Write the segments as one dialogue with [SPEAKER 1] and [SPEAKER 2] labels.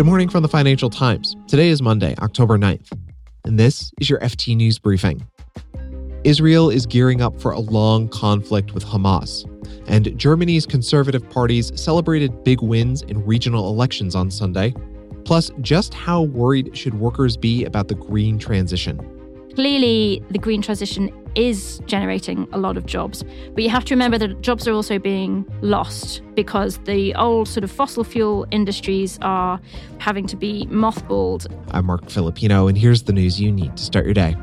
[SPEAKER 1] Good morning from the Financial Times. Today is Monday, October 9th, and this is your FT News Briefing. Israel is gearing up for a long conflict with Hamas, and Germany's conservative parties celebrated big wins in regional elections on Sunday. Plus, just how worried should workers be about the green transition?
[SPEAKER 2] Clearly, the green transition is generating a lot of jobs. But you have to remember that jobs are also being lost because the old sort of fossil fuel industries are having to be mothballed.
[SPEAKER 1] I'm Marc Filippino, and here's the news you need to start your day.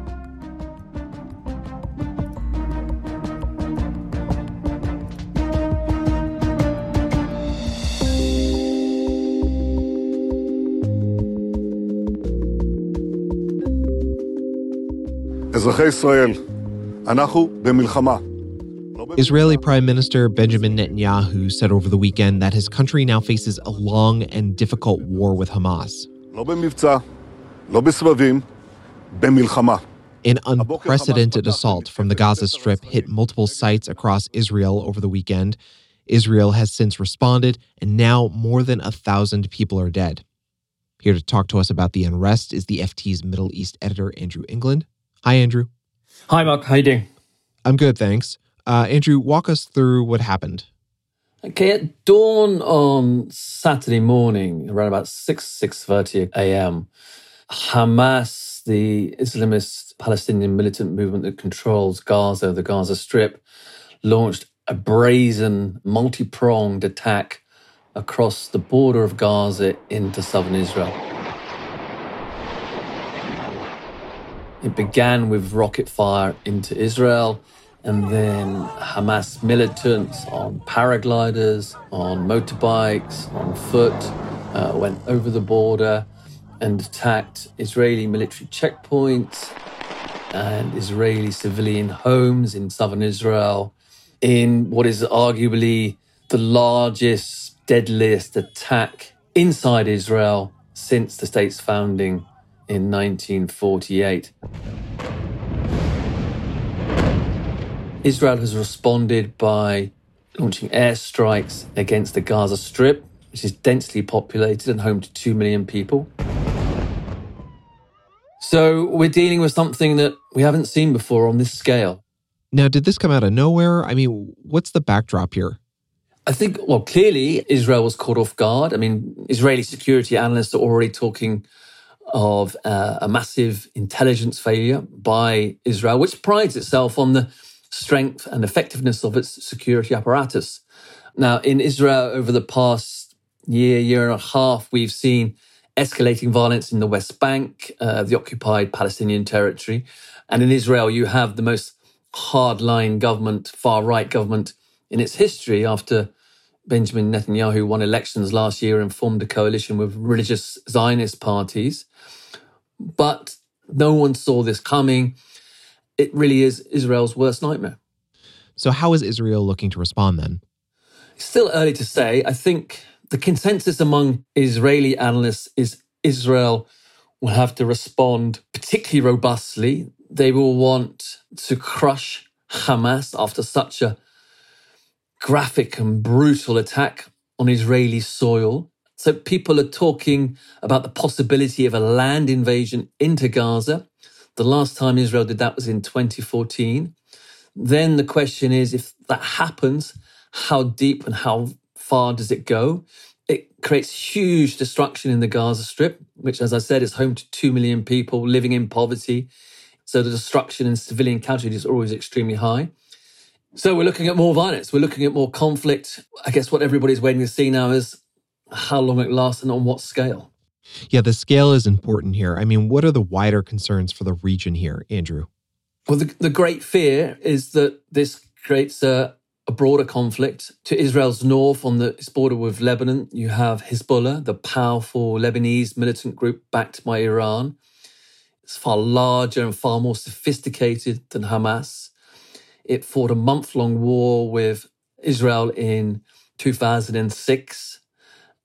[SPEAKER 1] Israeli Prime Minister Benjamin Netanyahu said over the weekend that his country now faces a long and difficult war with Hamas. An unprecedented assault from the Gaza Strip hit multiple sites across Israel over the weekend. Israel has since responded, and now more than a thousand people are dead. Here to talk to us about the unrest is the FT's Middle East editor, Andrew England. Hi, Andrew.
[SPEAKER 3] Hi, Mark. How you doing?
[SPEAKER 1] I'm good, thanks. Uh, Andrew, walk us through what happened.
[SPEAKER 3] Okay, at dawn on Saturday morning, around about 6, 6.30 a.m., Hamas, the Islamist Palestinian militant movement that controls Gaza, the Gaza Strip, launched a brazen, multi-pronged attack across the border of Gaza into southern Israel. It began with rocket fire into Israel, and then Hamas militants on paragliders, on motorbikes, on foot uh, went over the border and attacked Israeli military checkpoints and Israeli civilian homes in southern Israel in what is arguably the largest, deadliest attack inside Israel since the state's founding in 1948. Israel has responded by launching airstrikes against the Gaza Strip, which is densely populated and home to 2 million people. So we're dealing with something that we haven't seen before on this scale.
[SPEAKER 1] Now, did this come out of nowhere? I mean, what's the backdrop here?
[SPEAKER 3] I think, well, clearly Israel was caught off guard. I mean, Israeli security analysts are already talking of uh, a massive intelligence failure by Israel, which prides itself on the strength and effectiveness of its security apparatus. Now, in Israel, over the past year, year and a half, we've seen escalating violence in the West Bank, uh, the occupied Palestinian territory. And in Israel, you have the most hardline government, far right government in its history after Benjamin Netanyahu won elections last year and formed a coalition with religious Zionist parties. But no one saw this coming it really is Israel's worst nightmare.
[SPEAKER 1] So, how is Israel looking to respond then?
[SPEAKER 3] It's still early to say. I think the consensus among Israeli analysts is Israel will have to respond particularly robustly. They will want to crush Hamas after such a graphic and brutal attack on Israeli soil. So people are talking about the possibility of a land invasion into Gaza. The last time Israel did that was in 2014. Then the question is if that happens, how deep and how far does it go? It creates huge destruction in the Gaza Strip, which, as I said, is home to 2 million people living in poverty. So the destruction and civilian casualties are always extremely high. So we're looking at more violence. We're looking at more conflict. I guess what everybody's waiting to see now is how long it lasts and on what scale.
[SPEAKER 1] Yeah, the scale is important here. I mean, what are the wider concerns for the region here, Andrew?
[SPEAKER 3] Well, the, the great fear is that this creates a, a broader conflict. To Israel's north, on the border with Lebanon, you have Hezbollah, the powerful Lebanese militant group backed by Iran. It's far larger and far more sophisticated than Hamas. It fought a month long war with Israel in 2006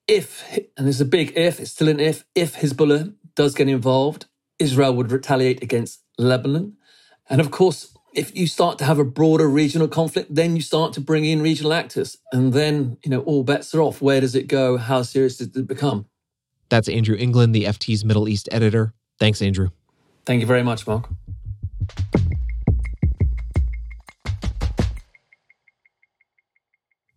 [SPEAKER 3] if, and there's a big if, it's still an if, if Hezbollah does get involved, Israel would retaliate against Lebanon. And of course, if you start to have a broader regional conflict, then you start to bring in regional actors. And then, you know, all bets are off. Where does it go? How serious does it become?
[SPEAKER 1] That's Andrew England, the FT's Middle East editor. Thanks, Andrew.
[SPEAKER 3] Thank you very much, Mark.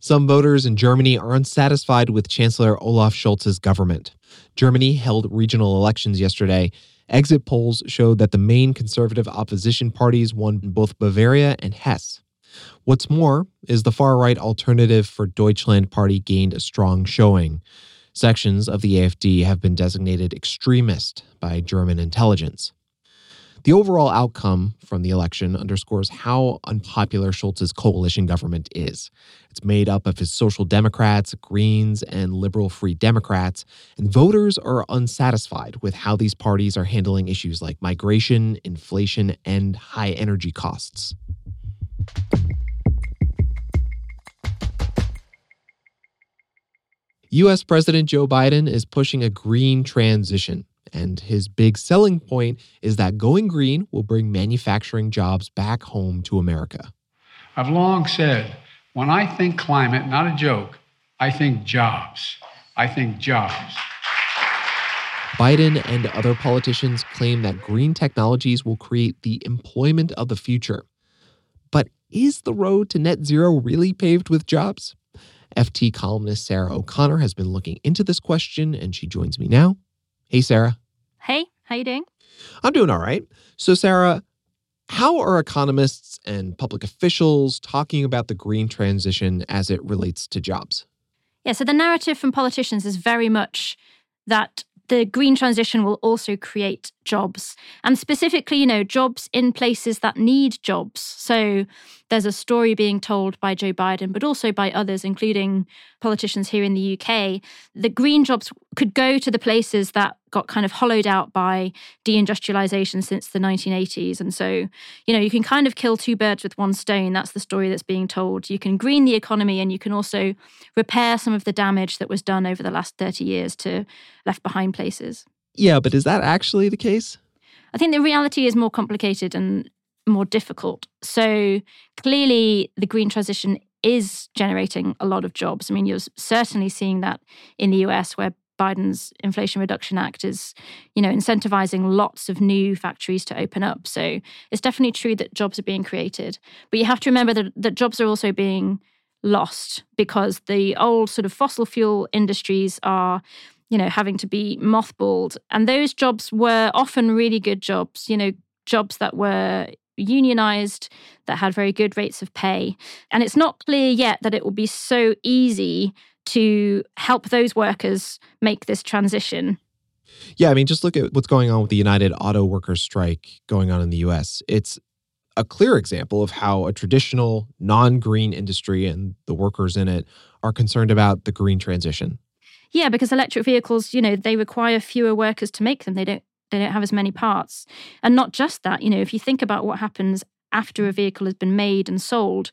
[SPEAKER 1] Some voters in Germany are unsatisfied with Chancellor Olaf Scholz's government. Germany held regional elections yesterday. Exit polls showed that the main conservative opposition parties won both Bavaria and Hesse. What's more is the far right alternative for Deutschland party gained a strong showing. Sections of the AFD have been designated extremist by German intelligence. The overall outcome from the election underscores how unpopular Scholz's coalition government is. It's made up of his Social Democrats, Greens, and Liberal Free Democrats, and voters are unsatisfied with how these parties are handling issues like migration, inflation, and high energy costs. US President Joe Biden is pushing a green transition. And his big selling point is that going green will bring manufacturing jobs back home to America.
[SPEAKER 4] I've long said when I think climate, not a joke, I think jobs. I think jobs.
[SPEAKER 1] Biden and other politicians claim that green technologies will create the employment of the future. But is the road to net zero really paved with jobs? FT columnist Sarah O'Connor has been looking into this question and she joins me now. Hey, Sarah.
[SPEAKER 2] Hey, how you doing?
[SPEAKER 1] I'm doing all right. So, Sarah, how are economists and public officials talking about the green transition as it relates to jobs?
[SPEAKER 2] Yeah, so the narrative from politicians is very much that the green transition will also create jobs and specifically you know jobs in places that need jobs so there's a story being told by Joe Biden but also by others including politicians here in the UK that green jobs could go to the places that got kind of hollowed out by deindustrialization since the 1980s and so you know you can kind of kill two birds with one stone. That's the story that's being told. You can green the economy and you can also repair some of the damage that was done over the last 30 years to left behind places.
[SPEAKER 1] Yeah, but is that actually the case?
[SPEAKER 2] I think the reality is more complicated and more difficult. So clearly, the green transition is generating a lot of jobs. I mean, you're certainly seeing that in the US, where Biden's Inflation Reduction Act is, you know, incentivizing lots of new factories to open up. So it's definitely true that jobs are being created. But you have to remember that, that jobs are also being lost because the old sort of fossil fuel industries are you know, having to be mothballed. And those jobs were often really good jobs, you know, jobs that were unionized, that had very good rates of pay. And it's not clear yet that it will be so easy to help those workers make this transition.
[SPEAKER 1] Yeah, I mean, just look at what's going on with the United Auto Workers strike going on in the US. It's a clear example of how a traditional non green industry and the workers in it are concerned about the green transition.
[SPEAKER 2] Yeah, because electric vehicles, you know, they require fewer workers to make them. They don't they don't have as many parts. And not just that, you know, if you think about what happens after a vehicle has been made and sold,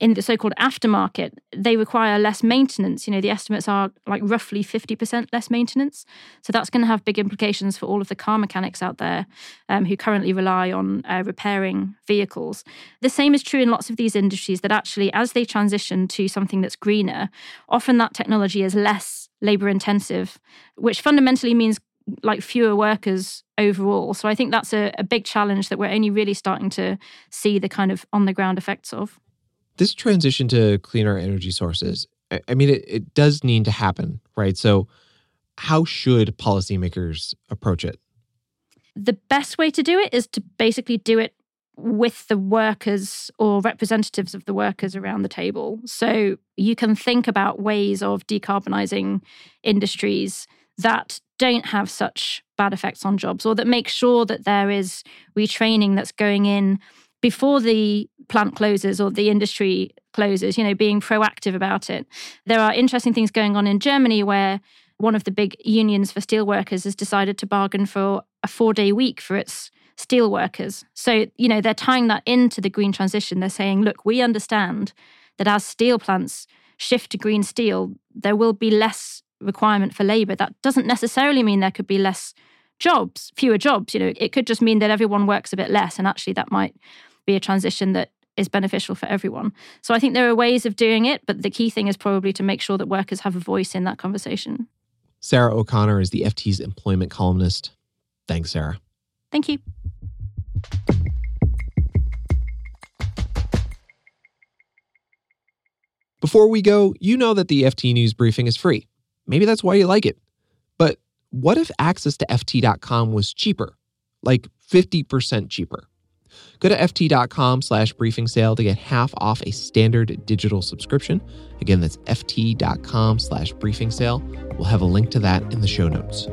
[SPEAKER 2] in the so-called aftermarket, they require less maintenance. You know, the estimates are like roughly 50% less maintenance. So that's going to have big implications for all of the car mechanics out there um, who currently rely on uh, repairing vehicles. The same is true in lots of these industries that actually, as they transition to something that's greener, often that technology is less labor intensive, which fundamentally means like fewer workers overall. So I think that's a, a big challenge that we're only really starting to see the kind of on the ground effects of.
[SPEAKER 1] This transition to cleaner energy sources, I mean, it, it does need to happen, right? So, how should policymakers approach it?
[SPEAKER 2] The best way to do it is to basically do it with the workers or representatives of the workers around the table. So you can think about ways of decarbonizing industries that don't have such bad effects on jobs or that make sure that there is retraining that's going in before the plant closes or the industry closes, you know, being proactive about it. There are interesting things going on in Germany where one of the big unions for steelworkers has decided to bargain for a four day week for its steelworkers. So, you know, they're tying that into the green transition. They're saying, look, we understand that as steel plants shift to green steel, there will be less requirement for labor. That doesn't necessarily mean there could be less jobs, fewer jobs. You know, it could just mean that everyone works a bit less. And actually, that might be a transition that is beneficial for everyone. So I think there are ways of doing it, but the key thing is probably to make sure that workers have a voice in that conversation.
[SPEAKER 1] Sarah O'Connor is the FT's employment columnist. Thanks, Sarah.
[SPEAKER 2] Thank you.
[SPEAKER 1] Before we go, you know that the FT News Briefing is free. Maybe that's why you like it. But what if access to FT.com was cheaper? Like 50% cheaper? Go to ft.com slash briefing sale to get half off a standard digital subscription. Again, that's ft.com slash briefing sale. We'll have a link to that in the show notes.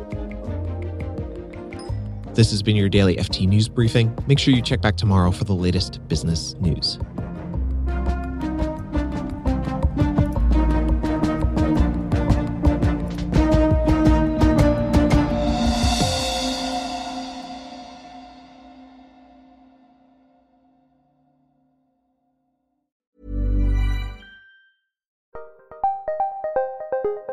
[SPEAKER 1] This has been your daily FT News Briefing. Make sure you check back tomorrow for the latest business news.